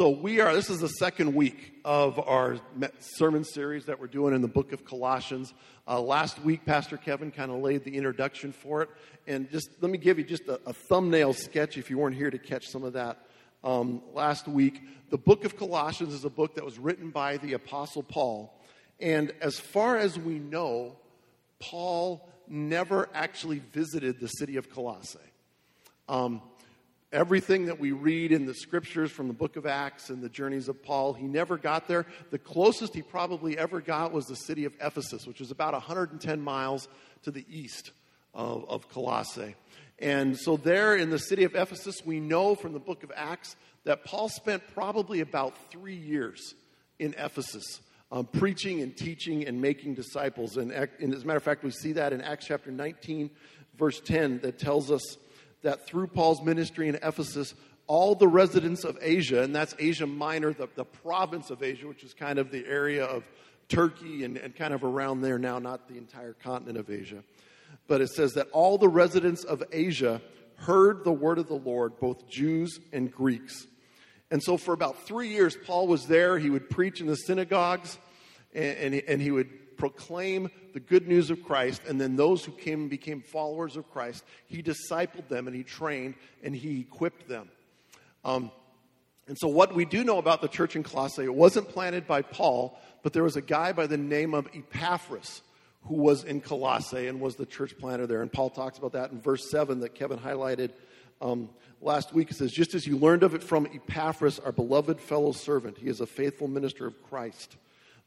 So we are, this is the second week of our sermon series that we're doing in the book of Colossians. Uh, last week, Pastor Kevin kind of laid the introduction for it. And just let me give you just a, a thumbnail sketch if you weren't here to catch some of that um, last week. The book of Colossians is a book that was written by the Apostle Paul. And as far as we know, Paul never actually visited the city of Colossae. Um, everything that we read in the scriptures from the book of Acts and the journeys of Paul, he never got there. The closest he probably ever got was the city of Ephesus, which is about 110 miles to the east of, of Colossae. And so, there in the city of Ephesus, we know from the book of Acts that Paul spent probably about three years in Ephesus. Um, preaching and teaching and making disciples. And, and as a matter of fact, we see that in Acts chapter 19, verse 10, that tells us that through Paul's ministry in Ephesus, all the residents of Asia, and that's Asia Minor, the, the province of Asia, which is kind of the area of Turkey and, and kind of around there now, not the entire continent of Asia. But it says that all the residents of Asia heard the word of the Lord, both Jews and Greeks. And so for about three years, Paul was there. He would preach in the synagogues and, and, and he would proclaim the good news of Christ, and then those who came and became followers of Christ, he discipled them and he trained and he equipped them. Um, and so, what we do know about the church in Colossae, it wasn't planted by Paul, but there was a guy by the name of Epaphras who was in Colossae and was the church planter there. And Paul talks about that in verse 7 that Kevin highlighted um, last week. It says, Just as you learned of it from Epaphras, our beloved fellow servant, he is a faithful minister of Christ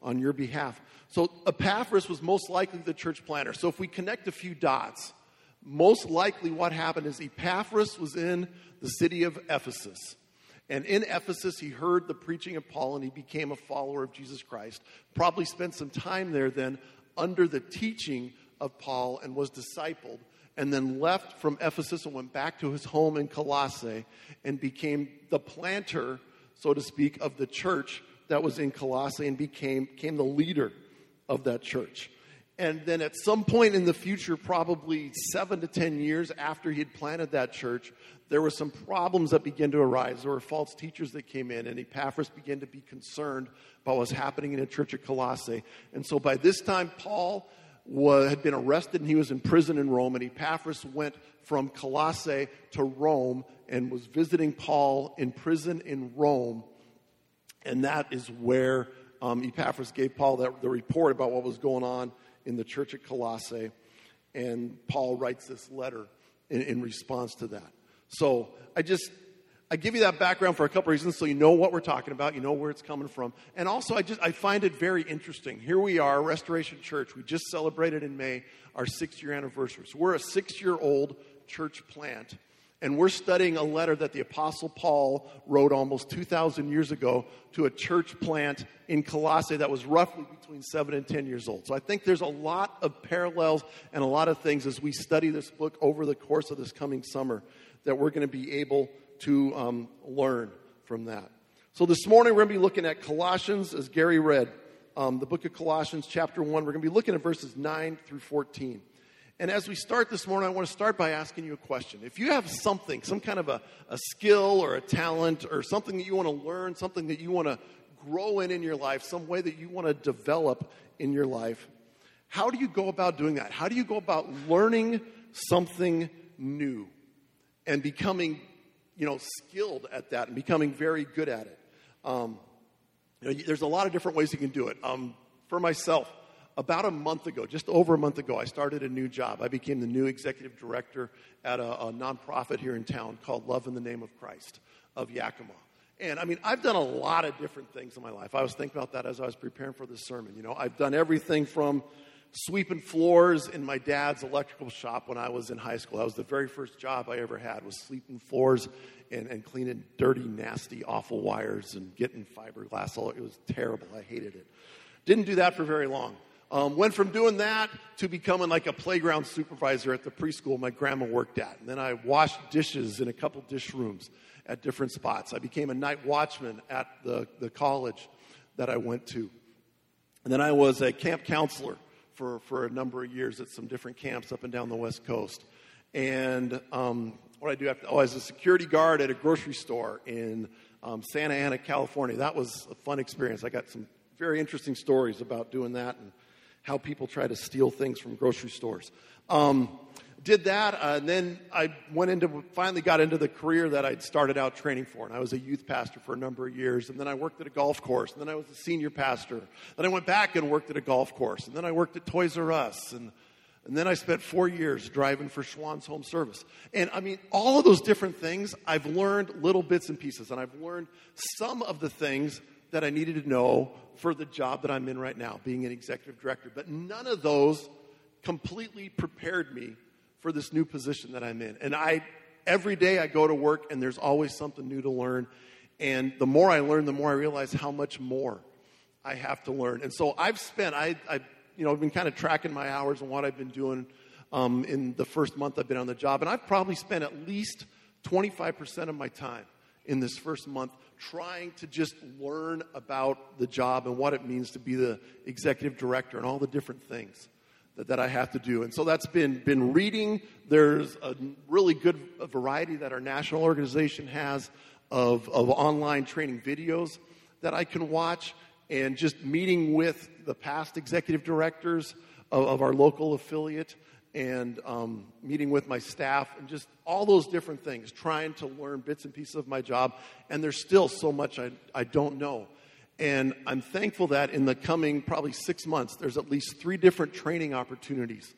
on your behalf. So Epaphras was most likely the church planter. So if we connect a few dots, most likely what happened is Epaphras was in the city of Ephesus. And in Ephesus, he heard the preaching of Paul and he became a follower of Jesus Christ. Probably spent some time there then under the teaching of Paul and was discipled. And then left from Ephesus and went back to his home in Colossae and became the planter, so to speak, of the church that was in Colossae and became, became the leader of that church. And then at some point in the future, probably seven to 10 years after he had planted that church, there were some problems that began to arise. There were false teachers that came in, and Epaphras began to be concerned about what was happening in the church at Colossae. And so by this time, Paul was, had been arrested and he was in prison in Rome, and Epaphras went from Colossae to Rome and was visiting Paul in prison in Rome and that is where um, Epaphras gave Paul that, the report about what was going on in the church at Colossae. And Paul writes this letter in, in response to that. So I just, I give you that background for a couple reasons so you know what we're talking about, you know where it's coming from. And also I just I find it very interesting. Here we are, Restoration Church. We just celebrated in May our 6 year anniversary. So we're a 6-year-old church plant and we're studying a letter that the Apostle Paul wrote almost 2,000 years ago to a church plant in Colossae that was roughly between 7 and 10 years old. So I think there's a lot of parallels and a lot of things as we study this book over the course of this coming summer that we're going to be able to um, learn from that. So this morning we're going to be looking at Colossians, as Gary read, um, the book of Colossians, chapter 1. We're going to be looking at verses 9 through 14. And as we start this morning, I want to start by asking you a question. If you have something, some kind of a, a skill or a talent or something that you want to learn, something that you want to grow in in your life, some way that you want to develop in your life, how do you go about doing that? How do you go about learning something new and becoming, you know, skilled at that and becoming very good at it? Um, you know, there's a lot of different ways you can do it. Um, for myself, about a month ago, just over a month ago, I started a new job. I became the new executive director at a, a nonprofit here in town called Love in the Name of Christ of Yakima. And I mean, I've done a lot of different things in my life. I was thinking about that as I was preparing for this sermon. You know, I've done everything from sweeping floors in my dad's electrical shop when I was in high school. That was the very first job I ever had was sweeping floors and, and cleaning dirty, nasty, awful wires and getting fiberglass. All it was terrible. I hated it. Didn't do that for very long. Um, went from doing that to becoming like a playground supervisor at the preschool my grandma worked at. And then I washed dishes in a couple dish rooms at different spots. I became a night watchman at the, the college that I went to. And then I was a camp counselor for, for a number of years at some different camps up and down the West Coast. And um, what I do after, oh, I was a security guard at a grocery store in um, Santa Ana, California. That was a fun experience. I got some very interesting stories about doing that and how people try to steal things from grocery stores. Um, did that, uh, and then I went into, finally got into the career that I'd started out training for. And I was a youth pastor for a number of years. And then I worked at a golf course. And then I was a senior pastor. Then I went back and worked at a golf course. And then I worked at Toys R Us. And, and then I spent four years driving for Schwan's Home Service. And I mean, all of those different things, I've learned little bits and pieces. And I've learned some of the things that I needed to know for the job that I'm in right now, being an executive director. But none of those completely prepared me for this new position that I'm in. And I, every day I go to work and there's always something new to learn. And the more I learn, the more I realize how much more I have to learn. And so I've spent, I, I you know, I've been kind of tracking my hours and what I've been doing um, in the first month I've been on the job. And I've probably spent at least 25% of my time in this first month trying to just learn about the job and what it means to be the executive director and all the different things that, that I have to do. And so that's been, been reading. There's a really good variety that our national organization has of, of online training videos that I can watch and just meeting with the past executive directors of, of our local affiliate and um, meeting with my staff and just all those different things, trying to learn bits and pieces of my job. And there's still so much I, I don't know. And I'm thankful that in the coming probably six months, there's at least three different training opportunities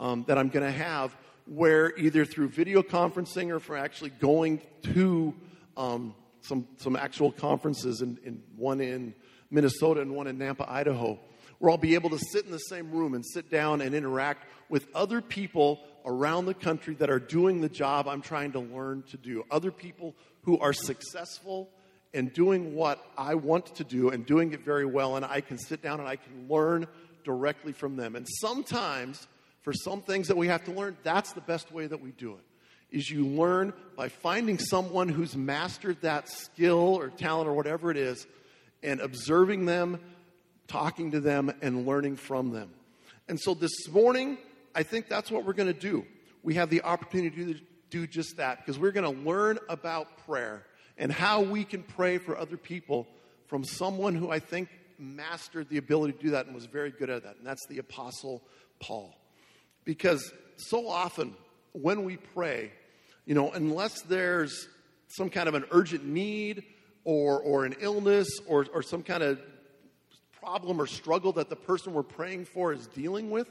um, that I'm going to have where either through video conferencing or for actually going to um, some, some actual conferences, in, in one in Minnesota and one in Nampa, Idaho, where I'll be able to sit in the same room and sit down and interact with other people around the country that are doing the job I'm trying to learn to do. Other people who are successful and doing what I want to do and doing it very well, and I can sit down and I can learn directly from them. And sometimes, for some things that we have to learn, that's the best way that we do it. Is you learn by finding someone who's mastered that skill or talent or whatever it is, and observing them, talking to them, and learning from them. And so this morning, I think that's what we're going to do. We have the opportunity to do just that because we're going to learn about prayer and how we can pray for other people from someone who I think mastered the ability to do that and was very good at that, and that's the Apostle Paul. Because so often when we pray, you know, unless there's some kind of an urgent need or, or an illness or, or some kind of problem or struggle that the person we're praying for is dealing with,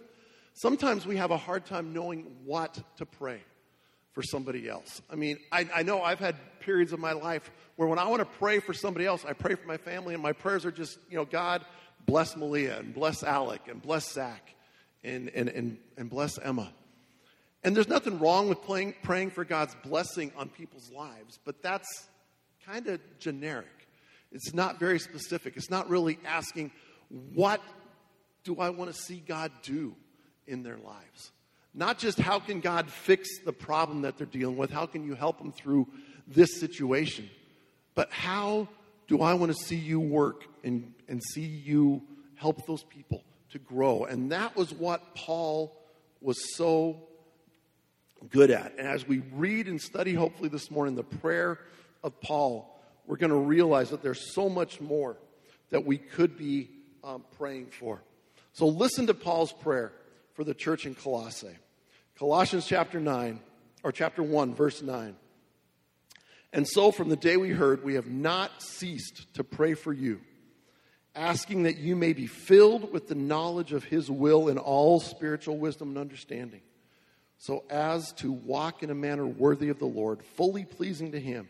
sometimes we have a hard time knowing what to pray for somebody else. I mean, I, I, know I've had periods of my life where when I want to pray for somebody else, I pray for my family, and my prayers are just, you know, God, bless Malia, and bless Alec, and bless Zach, and, and, and, and bless Emma. And there's nothing wrong with playing, praying for God's blessing on people's lives, but that's kind of generic. It's not very specific. It's not really asking, what do I want to see God do in their lives? Not just how can God fix the problem that they're dealing with, how can you help them through this situation, but how do I want to see you work and, and see you help those people to grow? And that was what Paul was so good at. And as we read and study, hopefully this morning, the prayer of Paul, we're going to realize that there's so much more that we could be um, praying for. So listen to Paul's prayer for the church in Colossae. Colossians chapter 9, or chapter 1, verse 9. And so from the day we heard, we have not ceased to pray for you, asking that you may be filled with the knowledge of his will in all spiritual wisdom and understanding, so as to walk in a manner worthy of the Lord, fully pleasing to him,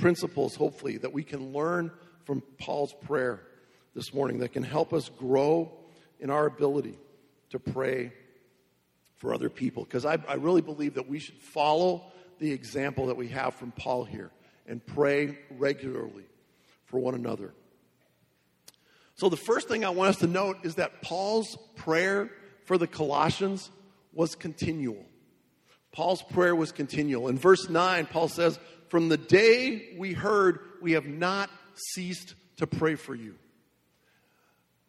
principles, hopefully, that we can learn from Paul's prayer this morning that can help us grow in our ability to pray for other people. Because I, I really believe that we should follow the example that we have from Paul here and pray regularly for one another. So, the first thing I want us to note is that Paul's prayer for the Colossians was continual. Paul's prayer was continual. In verse 9, Paul says, From the day we heard, we have not ceased to pray for you.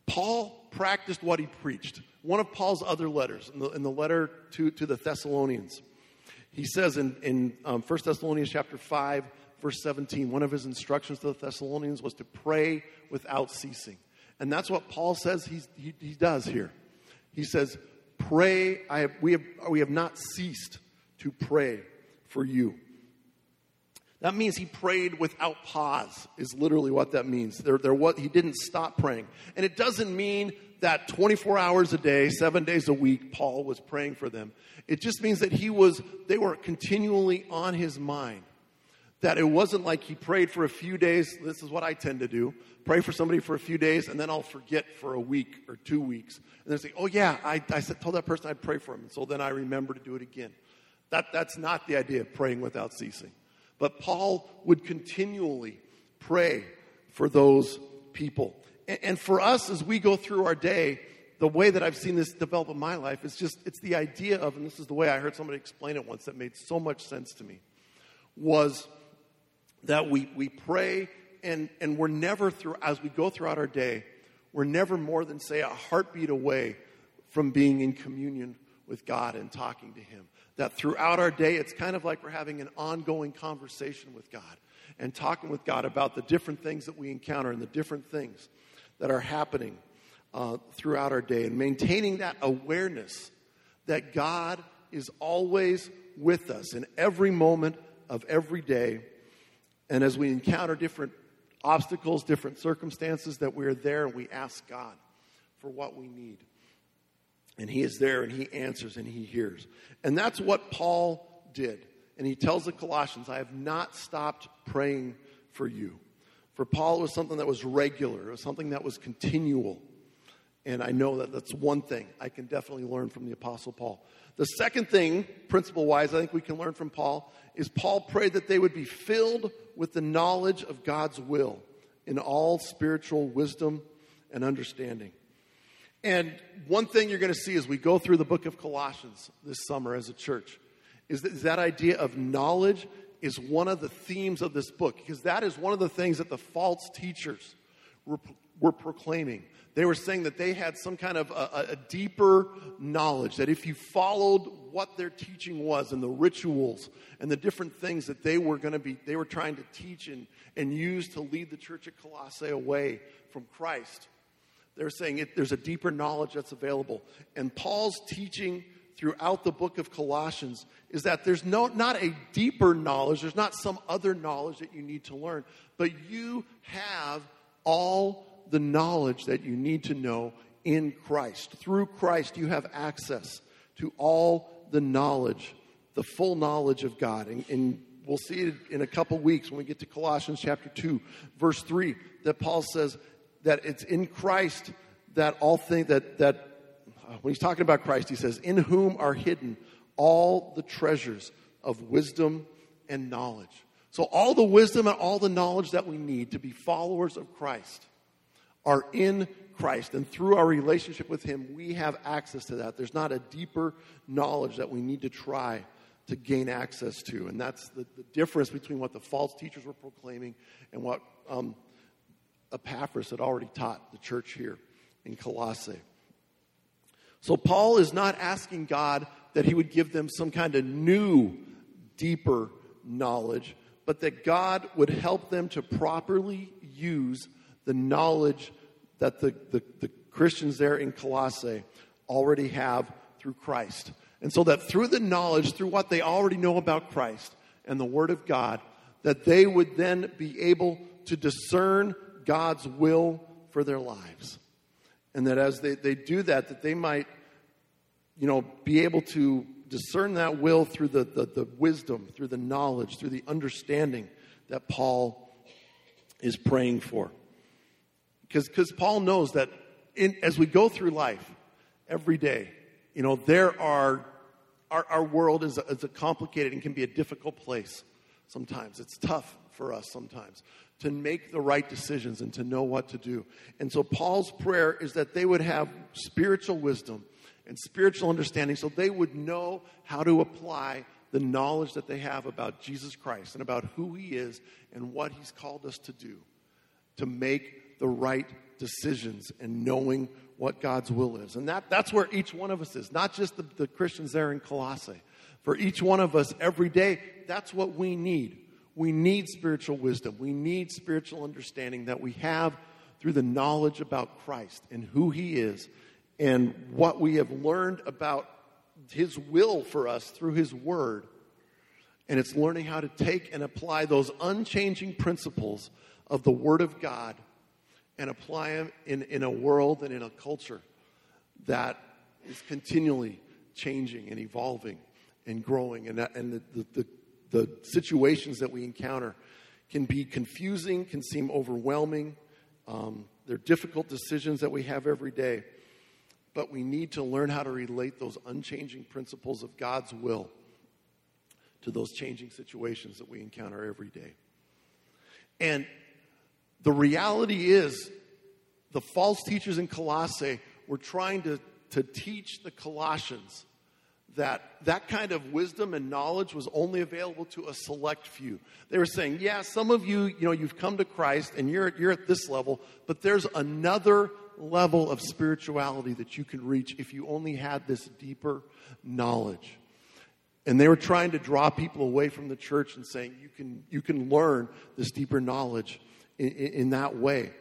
Paul practiced what he preached. One of Paul's other letters, in the, in the letter to, to the Thessalonians, he says in, in um, 1 Thessalonians chapter 5, verse 17, one of his instructions to the Thessalonians was to pray without ceasing. And that's what Paul says he, he does here. He says, Pray, I have, we, have, we have not ceased to pray for you. That means he prayed without pause, is literally what that means. There, there was, he didn't stop praying. And it doesn't mean that 24 hours a day, seven days a week, Paul was praying for them. It just means that he was, they were continually on his mind. That it wasn't like he prayed for a few days. This is what I tend to do pray for somebody for a few days, and then I'll forget for a week or two weeks. And then say, oh, yeah, I, I told that person I'd pray for him. And so then I remember to do it again. That, that's not the idea of praying without ceasing. But Paul would continually pray for those people. And, for us, as we go through our day, the way that I've seen this develop in my life is just, it's the idea of, and this is the way I heard somebody explain it once that made so much sense to me, was that we, we pray and, and we're never through, as we go throughout our day, we're never more than, say, a heartbeat away from being in communion with God and talking to Him that throughout our day, it's kind of like we're having an ongoing conversation with God and talking with God about the different things that we encounter and the different things that are happening uh, throughout our day and maintaining that awareness that God is always with us in every moment of every day. And as we encounter different obstacles, different circumstances, that we're there and we ask God for what we need. And he is there and he answers and he hears. And that's what Paul did. And he tells the Colossians, I have not stopped praying for you. For Paul, it was something that was regular, it was something that was continual. And I know that that's one thing I can definitely learn from the Apostle Paul. The second thing, principle wise, I think we can learn from Paul is Paul prayed that they would be filled with the knowledge of God's will in all spiritual wisdom and understanding. And one thing you're going to see as we go through the book of Colossians this summer as a church is that, is that idea of knowledge is one of the themes of this book because that is one of the things that the false teachers were, were proclaiming. They were saying that they had some kind of a, a deeper knowledge, that if you followed what their teaching was and the rituals and the different things that they were going to be, they were trying to teach and, and use to lead the church at Colossae away from Christ, they're saying it, there's a deeper knowledge that's available. And Paul's teaching throughout the book of Colossians is that there's no, not a deeper knowledge, there's not some other knowledge that you need to learn, but you have all the knowledge that you need to know in Christ. Through Christ, you have access to all the knowledge, the full knowledge of God. And, and we'll see it in a couple weeks when we get to Colossians chapter 2, verse 3, that Paul says, that it's in Christ that all things that that uh, when he's talking about Christ, he says, "In whom are hidden all the treasures of wisdom and knowledge." So all the wisdom and all the knowledge that we need to be followers of Christ are in Christ. And through our relationship with Him, we have access to that. There's not a deeper knowledge that we need to try to gain access to. And that's the, the difference between what the false teachers were proclaiming and what um, Epaphras had already taught the church here in Colossae. So Paul is not asking God that he would give them some kind of new, deeper knowledge, but that God would help them to properly use the knowledge that the, the, the Christians there in Colossae already have through Christ. And so that through the knowledge, through what they already know about Christ and the Word of God, that they would then be able to discern God's will for their lives. And that as they, they do that, that they might, you know, be able to discern that will through the, the, the wisdom, through the knowledge, through the understanding that Paul is praying for. Because Paul knows that in, as we go through life every day, you know, there are, our, our world is a, is a complicated and can be a difficult place sometimes. It's tough for us sometimes to make the right decisions and to know what to do. And so Paul's prayer is that they would have spiritual wisdom and spiritual understanding so they would know how to apply the knowledge that they have about Jesus Christ and about who he is and what he's called us to do to make the right decisions and knowing what God's will is. And that, that's where each one of us is, not just the, the Christians there in Colossae. For each one of us every day, that's what we need. We need spiritual wisdom. We need spiritual understanding that we have through the knowledge about Christ and who He is and what we have learned about His will for us through His Word. And it's learning how to take and apply those unchanging principles of the Word of God and apply them in, in a world and in a culture that is continually changing and evolving and growing. And, and the, the, the, the situations that we encounter can be confusing, can seem overwhelming. Um, they're difficult decisions that we have every day. But we need to learn how to relate those unchanging principles of God's will to those changing situations that we encounter every day. And the reality is, the false teachers in Colossae were trying to, to teach the Colossians that that kind of wisdom and knowledge was only available to a select few. They were saying, yeah, some of you, you know, you've come to Christ and you're, you're at this level, but there's another level of spirituality that you can reach if you only had this deeper knowledge. And they were trying to draw people away from the church and saying, you can, you can learn this deeper knowledge in, in, in that way.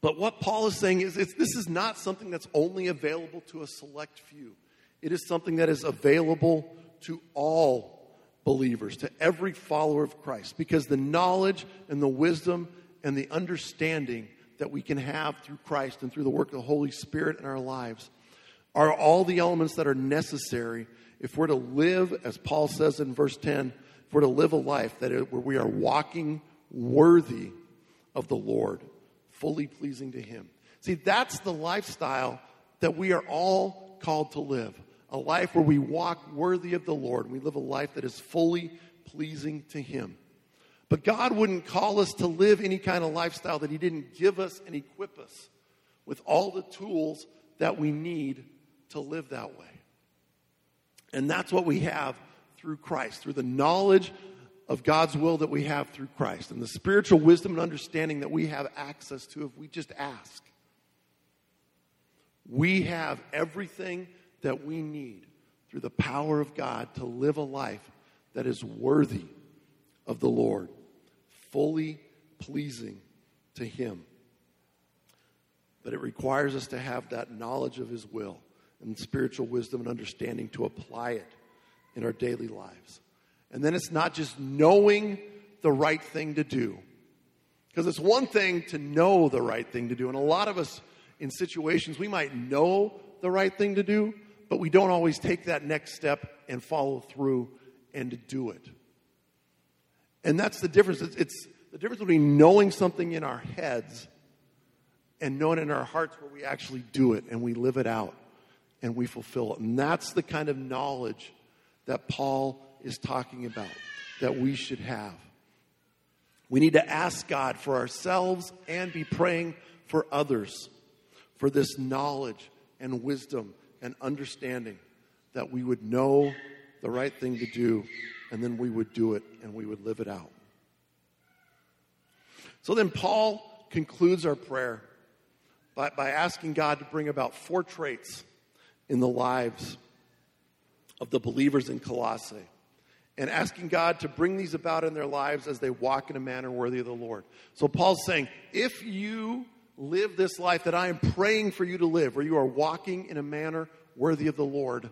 But what Paul is saying is this is not something that's only available to a select few. It is something that is available to all believers, to every follower of Christ, because the knowledge and the wisdom and the understanding that we can have through Christ and through the work of the Holy Spirit in our lives are all the elements that are necessary if we're to live, as Paul says in verse 10, if we're to live a life that it, where we are walking worthy of the Lord, fully pleasing to Him. See, that's the lifestyle that we are all called to live a life where we walk worthy of the Lord. We live a life that is fully pleasing to Him. But God wouldn't call us to live any kind of lifestyle that He didn't give us and equip us with all the tools that we need to live that way. And that's what we have through Christ, through the knowledge of God's will that we have through Christ, and the spiritual wisdom and understanding that we have access to if we just ask. We have everything that we need through the power of God to live a life that is worthy of the Lord, fully pleasing to Him. But it requires us to have that knowledge of His will and spiritual wisdom and understanding to apply it in our daily lives. And then it's not just knowing the right thing to do. Because it's one thing to know the right thing to do. And a lot of us in situations, we might know the right thing to do, but we don't always take that next step and follow through and do it. And that's the difference. It's, it's the difference between knowing something in our heads and knowing in our hearts where we actually do it and we live it out and we fulfill it. And that's the kind of knowledge that Paul is talking about that we should have. We need to ask God for ourselves and be praying for others for this knowledge and wisdom and understanding that we would know the right thing to do and then we would do it and we would live it out. So then Paul concludes our prayer by, by asking God to bring about four traits in the lives of the believers in Colossae and asking God to bring these about in their lives as they walk in a manner worthy of the Lord. So Paul's saying, if you live this life that I am praying for you to live, where you are walking in a manner worthy of the Lord,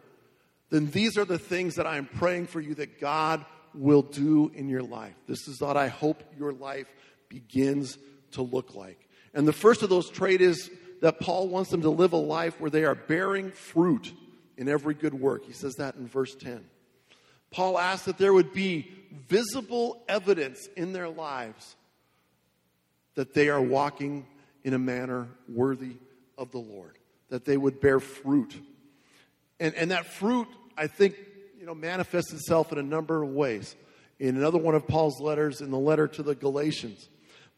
then these are the things that I am praying for you that God will do in your life. This is what I hope your life begins to look like. And the first of those traits is that Paul wants them to live a life where they are bearing fruit in every good work. He says that in verse 10. Paul asks that there would be visible evidence in their lives that they are walking in a manner worthy of the Lord, that they would bear fruit. And, and that fruit, I think, you know, manifests itself in a number of ways. In another one of Paul's letters, in the letter to the Galatians,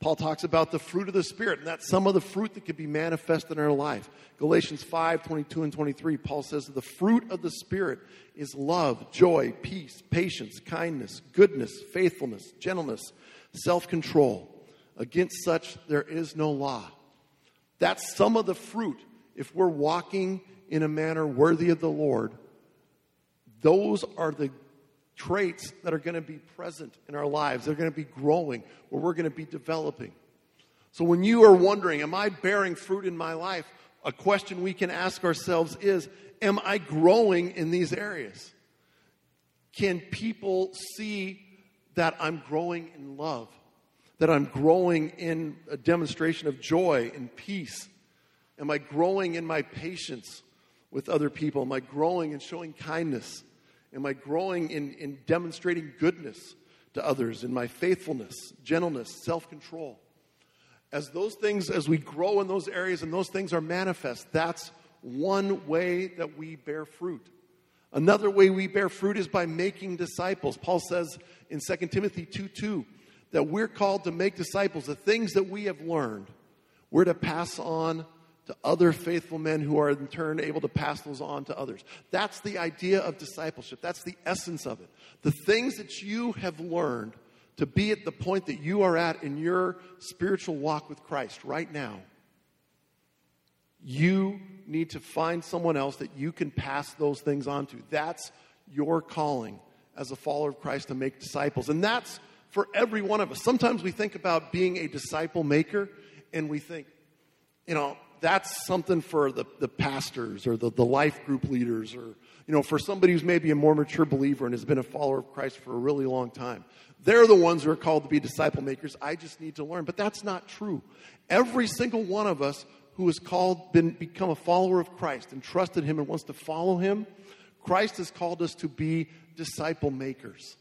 Paul talks about the fruit of the Spirit, and that's some of the fruit that could be manifest in our life. Galatians 5 22 and 23, Paul says, The fruit of the Spirit is love, joy, peace, patience, kindness, goodness, faithfulness, gentleness, self control. Against such there is no law. That's some of the fruit. If we're walking in a manner worthy of the Lord, those are the traits that are going to be present in our lives. They're going to be growing, or we're going to be developing. So when you are wondering, am I bearing fruit in my life? A question we can ask ourselves is, am I growing in these areas? Can people see that I'm growing in love? That I'm growing in a demonstration of joy and peace? Am I growing in my patience with other people? Am I growing in showing kindness? Am I growing in, in demonstrating goodness to others, in my faithfulness, gentleness, self control? As those things, as we grow in those areas and those things are manifest, that's one way that we bear fruit. Another way we bear fruit is by making disciples. Paul says in 2 Timothy 2 2 that we're called to make disciples. The things that we have learned, we're to pass on to other faithful men who are in turn able to pass those on to others. That's the idea of discipleship. That's the essence of it. The things that you have learned to be at the point that you are at in your spiritual walk with Christ right now, you need to find someone else that you can pass those things on to. That's your calling as a follower of Christ to make disciples. And that's for every one of us. Sometimes we think about being a disciple maker and we think, you know, that's something for the, the pastors or the, the life group leaders or, you know, for somebody who's maybe a more mature believer and has been a follower of Christ for a really long time. They're the ones who are called to be disciple makers. I just need to learn. But that's not true. Every single one of us who has called, been, become a follower of Christ and trusted Him and wants to follow Him, Christ has called us to be disciple makers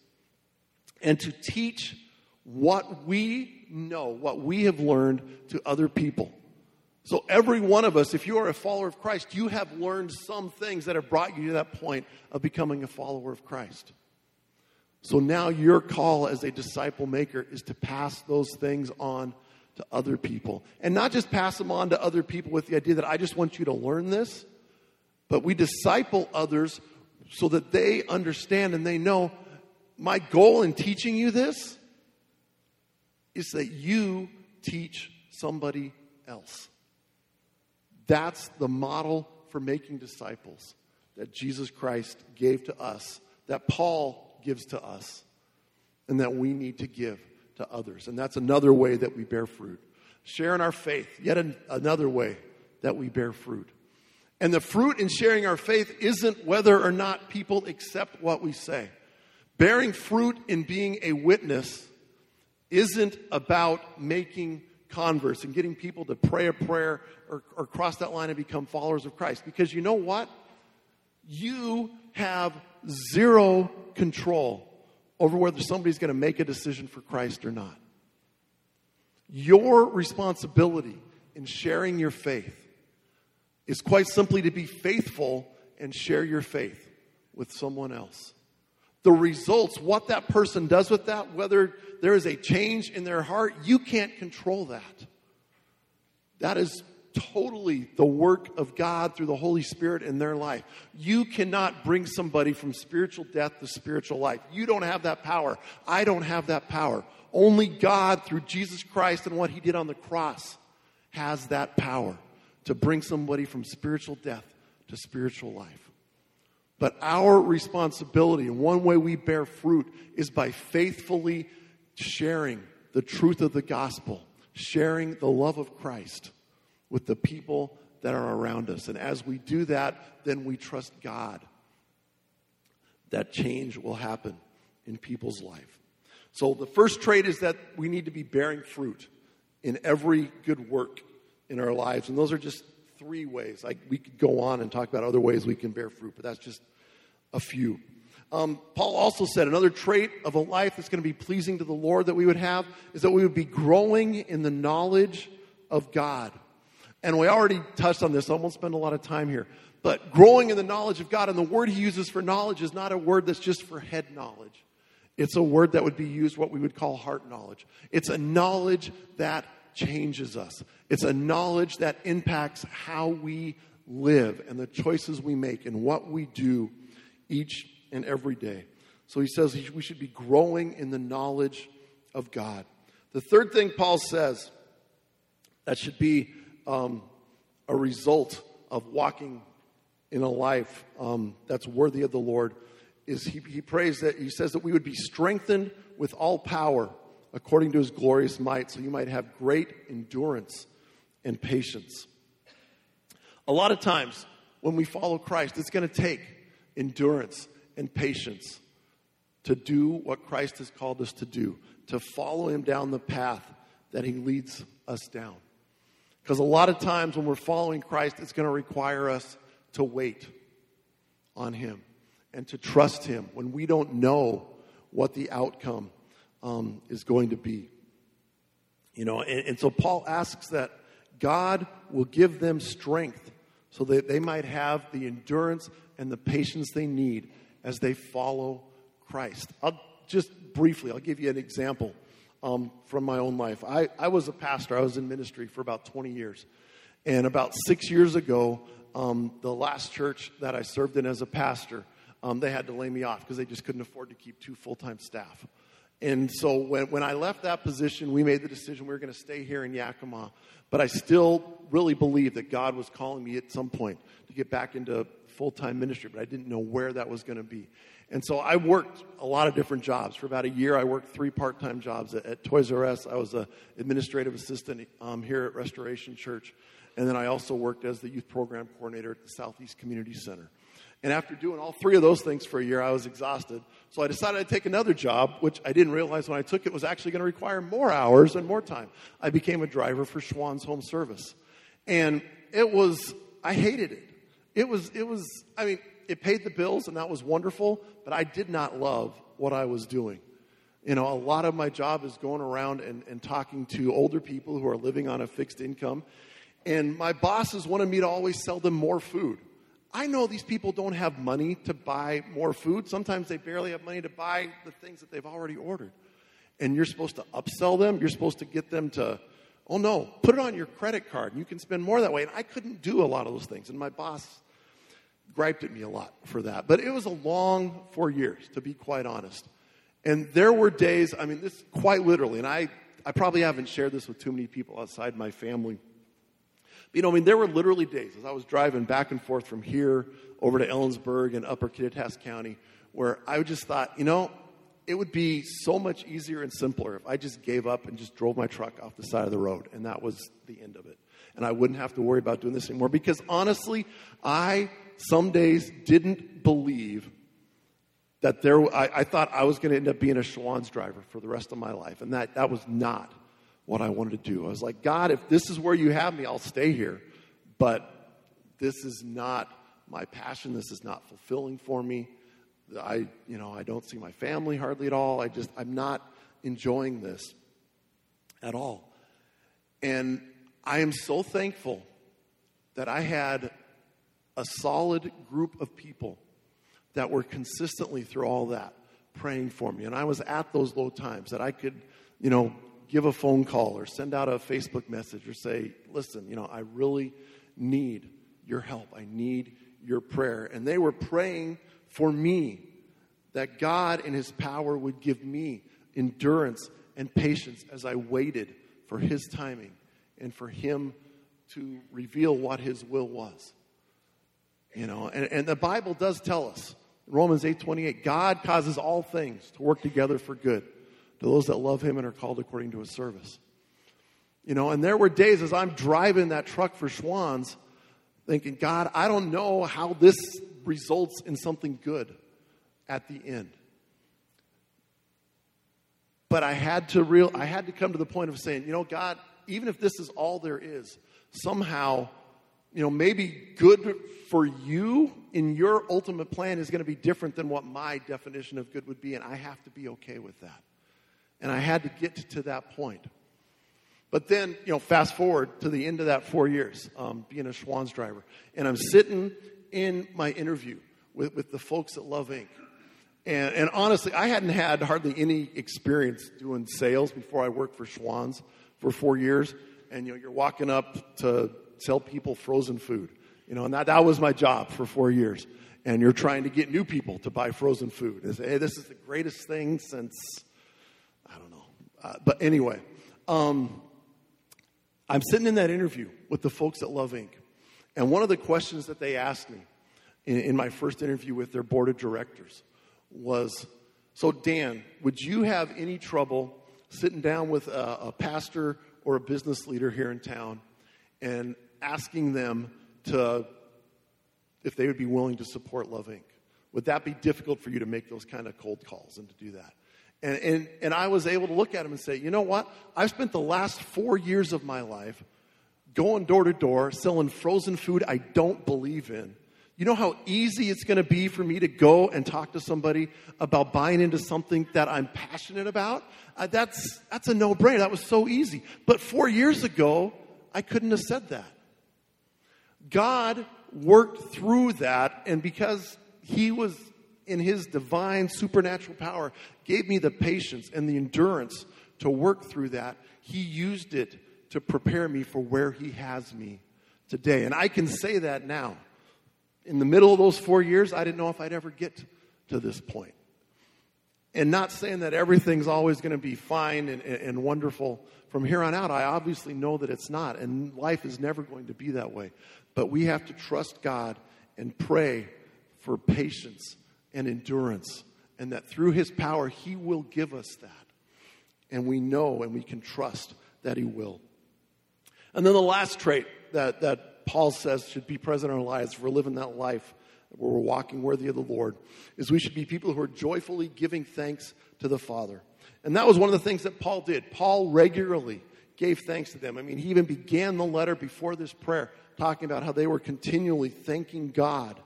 and to teach what we know, what we have learned to other people. So, every one of us, if you are a follower of Christ, you have learned some things that have brought you to that point of becoming a follower of Christ. So, now your call as a disciple maker is to pass those things on to other people. And not just pass them on to other people with the idea that I just want you to learn this, but we disciple others so that they understand and they know my goal in teaching you this is that you teach somebody else. That's the model for making disciples that Jesus Christ gave to us, that Paul gives to us, and that we need to give to others. And that's another way that we bear fruit. Sharing our faith, yet an, another way that we bear fruit. And the fruit in sharing our faith isn't whether or not people accept what we say. Bearing fruit in being a witness isn't about making converts and getting people to pray a prayer or, or cross that line and become followers of Christ. Because you know what? You have zero control over whether somebody's going to make a decision for Christ or not. Your responsibility in sharing your faith is quite simply to be faithful and share your faith with someone else. The results, what that person does with that, whether there is a change in their heart, you can't control that. That is totally the work of God through the Holy Spirit in their life. You cannot bring somebody from spiritual death to spiritual life. You don't have that power. I don't have that power. Only God, through Jesus Christ and what He did on the cross, has that power to bring somebody from spiritual death to spiritual life. But our responsibility, and one way we bear fruit, is by faithfully sharing the truth of the gospel, sharing the love of Christ with the people that are around us. And as we do that, then we trust God that change will happen in people's life. So the first trait is that we need to be bearing fruit in every good work in our lives. And those are just three ways. Like we could go on and talk about other ways we can bear fruit, but that's just a few. Um, Paul also said another trait of a life that's going to be pleasing to the Lord that we would have is that we would be growing in the knowledge of God. And we already touched on this, I won't spend a lot of time here. But growing in the knowledge of God, and the word he uses for knowledge is not a word that's just for head knowledge. It's a word that would be used what we would call heart knowledge. It's a knowledge that changes us. It's a knowledge that impacts how we live and the choices we make and what we do each and every day. So he says we should be growing in the knowledge of God. The third thing Paul says that should be um, a result of walking in a life um, that's worthy of the Lord is he, he prays that he says that we would be strengthened with all power according to his glorious might, so you might have great endurance and patience. A lot of times when we follow Christ, it's going to take endurance and patience to do what Christ has called us to do, to follow him down the path that he leads us down. Because a lot of times when we're following Christ, it's going to require us to wait on him and to trust him when we don't know what the outcome um, is going to be. You know, and, and so Paul asks that God will give them strength so that they might have the endurance and the patience they need as they follow Christ. I'll just briefly, I'll give you an example um, from my own life. I, I was a pastor, I was in ministry for about 20 years. And about six years ago, um, the last church that I served in as a pastor, um, they had to lay me off because they just couldn't afford to keep two full time staff. And so when, when I left that position, we made the decision we were going to stay here in Yakima. But I still really believed that God was calling me at some point to get back into full time ministry, but I didn't know where that was going to be. And so I worked a lot of different jobs. For about a year, I worked three part time jobs at, at, Toys R Us. I was an administrative assistant um, here at Restoration Church. And then I also worked as the youth program coordinator at the Southeast Community Center. And after doing all three of those things for a year, I was exhausted. So I decided to take another job, which I didn't realize when I took it was actually going to require more hours and more time. I became a driver for Schwan's Home Service. And it was, I hated it. It was, it was, I mean, it paid the bills and that was wonderful, but I did not love what I was doing. You know, a lot of my job is going around and, and talking to older people who are living on a fixed income. And my bosses wanted me to always sell them more food. I know these people don't have money to buy more food. Sometimes they barely have money to buy the things that they've already ordered. And you're supposed to upsell them. You're supposed to get them to, oh no, put it on your credit card and you can spend more that way. And I couldn't do a lot of those things. And my boss griped at me a lot for that. But it was a long four years, to be quite honest. And there were days, I mean, this quite literally, and I, I probably haven't shared this with too many people outside my family you know, I mean, there were literally days as I was driving back and forth from here over to Ellensburg and Upper Kittitas County where I just thought, you know, it would be so much easier and simpler if I just gave up and just drove my truck off the side of the road, and that was the end of it. And I wouldn't have to worry about doing this anymore because honestly, I some days didn't believe that there, I, I thought I was going to end up being a Schwan's driver for the rest of my life, and that, that was not what I wanted to do. I was like, God, if this is where you have me, I'll stay here. But this is not my passion. This is not fulfilling for me. I, you know, I don't see my family hardly at all. I just, I'm not enjoying this at all. And I am so thankful that I had a solid group of people that were consistently through all that praying for me. And I was at those low times that I could, you know, give a phone call or send out a Facebook message or say, listen, you know, I really need your help. I need your prayer. And they were praying for me that God in His power would give me endurance and patience as I waited for His timing and for Him to reveal what His will was. You know, and, and the Bible does tell us, Romans 8 28, God causes all things to work together for good to those that love him and are called according to his service. You know, and there were days as I'm driving that truck for Schwan's thinking, God, I don't know how this results in something good at the end. But I had to real I had to come to the point of saying, you know, God, even if this is all there is, somehow, you know, maybe good for you in your ultimate plan is going to be different than what my definition of good would be, and I have to be okay with that. And I had to get to that point. But then, you know, fast forward to the end of that four years, um, being a Schwan's driver. And I'm sitting in my interview with, with the folks at Love Inc. And, and honestly, I hadn't had hardly any experience doing sales before I worked for Schwan's for four years. And you know, you're walking up to sell people frozen food. You know, and that, that was my job for four years. And you're trying to get new people to buy frozen food. And say, hey, this is the greatest thing since, I don't know. Uh, but anyway, um, I'm sitting in that interview with the folks at Love Inc. And one of the questions that they asked me in, in my first interview with their board of directors was So, Dan, would you have any trouble sitting down with a, a pastor or a business leader here in town and asking them to, if they would be willing to support Love Inc.? Would that be difficult for you to make those kind of cold calls and to do that? And, and, and I was able to look at him and say, you know what? I've spent the last four years of my life going door to door, selling frozen food I don't believe in you know how easy it's going to be for me to go and talk to somebody about buying into something that I'm passionate about? Uh, that's, that's a no brainer. That was so easy. But four years ago, I couldn't have said that. God worked through that, and because He was in His divine supernatural power, gave me the patience and the endurance to work through that, He used it to prepare me for where He has me today. And I can say that now in the middle of those four years, I didn't know if I'd ever get to this point. And not saying that everything's always going to be fine and, and, wonderful from here on out. I obviously know that it's not, and life is never going to be that way. But we have to trust God and pray for patience and endurance, and that through His power, He will give us that. And we know and we can trust that He will. And then the last trait that, that Paul says should be present in our lives if we're living that life where we're walking worthy of the Lord is we should be people who are joyfully giving thanks to the Father. And that was one of the things that Paul did. Paul regularly gave thanks to them. I mean, he even began the letter before this prayer talking about how they were continually thanking God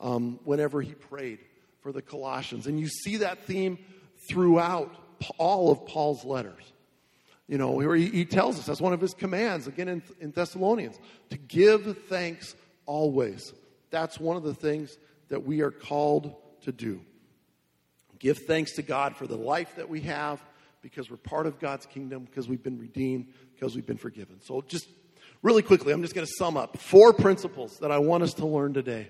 um, whenever he prayed for the Colossians. And you see that theme throughout all of Paul's letters. You know, he, he tells us that's one of his commands, again in, in Thessalonians, to give thanks always. That's one of the things that we are called to do. Give thanks to God for the life that we have because we're part of God's kingdom, because we've been redeemed, because we've been forgiven. So, just really quickly, I'm just going to sum up four principles that I want us to learn today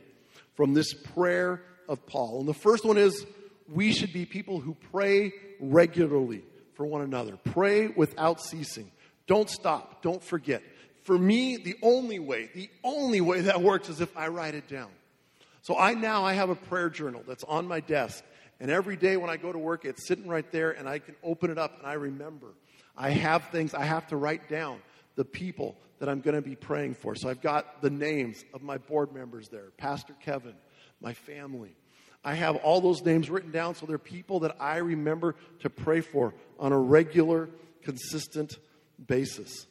from this prayer of Paul. And the first one is we should be people who pray regularly for one another. Pray without ceasing. Don't stop. Don't forget. For me, the only way, the only way that works is if I write it down. So I now I have a prayer journal that's on my desk. And every day when I go to work, it's sitting right there and I can open it up and I remember. I have things I have to write down, the people that I'm going to be praying for. So I've got the names of my board members there Pastor Kevin, my family, I have all those names written down so they're people that I remember to pray for on a regular, consistent basis.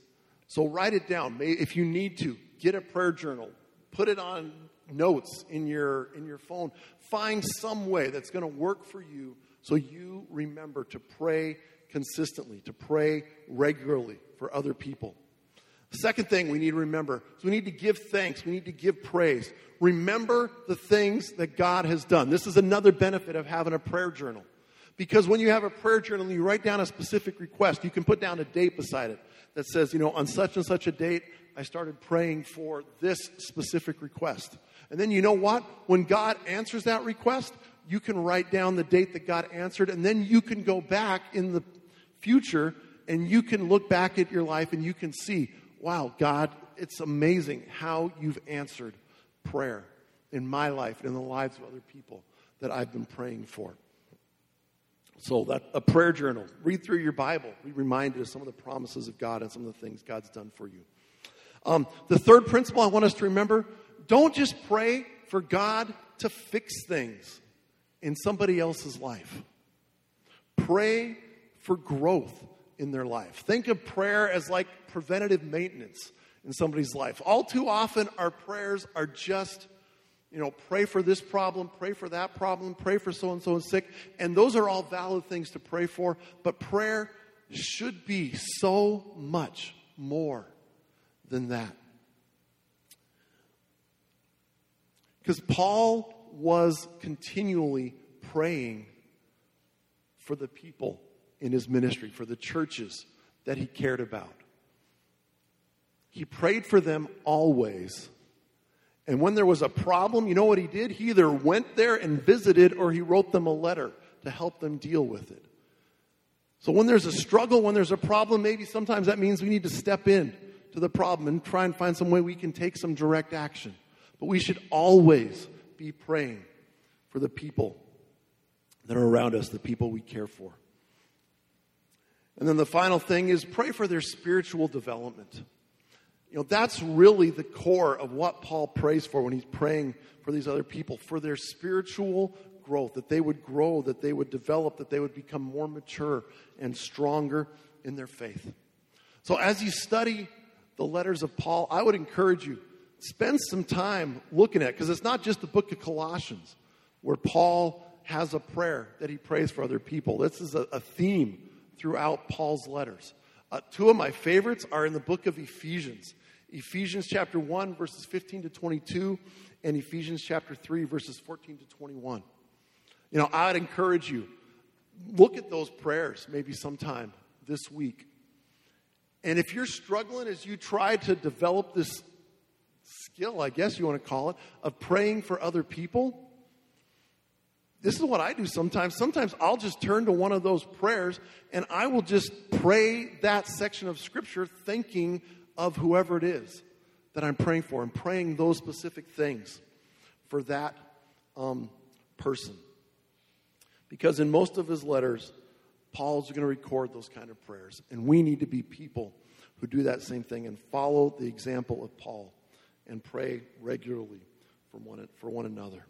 So write it down. If you need to, get a prayer journal, put it on notes in your, in your phone. Find some way that's going to work for you so you remember to pray consistently, to pray regularly for other people. Second thing we need to remember is we need to give thanks, we need to give praise. Remember the things that God has done. This is another benefit of having a prayer journal. Because when you have a prayer journal and you write down a specific request, you can put down a date beside it that says, you know, on such and such a date, I started praying for this specific request. And then you know what? When God answers that request, you can write down the date that God answered, and then you can go back in the future and you can look back at your life and you can see, wow, God, it's amazing how you've answered prayer in my life and in the lives of other people that I've been praying for. So that a prayer journal. Read through your Bible. Be reminded of some of the promises of God and some of the things God's done for you. Um, the third principle I want us to remember: don't just pray for God to fix things in somebody else's life. Pray for growth in their life. Think of prayer as like preventative maintenance in somebody's life. All too often, our prayers are just, you know, pray for this problem, pray for that problem, pray for so and so and sick. And those are all valid things to pray for, but prayer should be so much more than that. Because Paul was continually praying for the people in his ministry, for the churches that he cared about. He prayed for them always. And when there was a problem, you know what he did? He either went there and visited or he wrote them a letter to help them deal with it. So when there's a struggle, when there's a problem, maybe sometimes that means we need to step in to the problem and try and find some way we can take some direct action. But we should always be praying for the people that are around us, the people we care for. And then the final thing is pray for their spiritual development. You know, that's really the core of what Paul prays for when he's praying for these other people, for their spiritual growth, that they would grow, that they would develop, that they would become more mature and stronger in their faith. So as you study the letters of Paul, I would encourage you, spend some time looking at because it's not just the book of Colossians where Paul has a prayer that he prays for other people. This is a, a theme throughout Paul's letters. Uh, two of my favorites are in the book of Ephesians. Ephesians chapter 1, verses 15 to 22, and Ephesians chapter 3, verses 14 to 21. You know, I'd encourage you, look at those prayers maybe sometime this week. And if you're struggling as you try to develop this skill, I guess you want to call it, of praying for other people, this is what I do sometimes. Sometimes I'll just turn to one of those prayers and I will just pray that section of Scripture thinking of whoever it is that I'm praying for and praying those specific things for that um, person. Because in most of his letters, Paul's going to record those kind of prayers. And we need to be people who do that same thing and follow the example of Paul and pray regularly for one, for one another.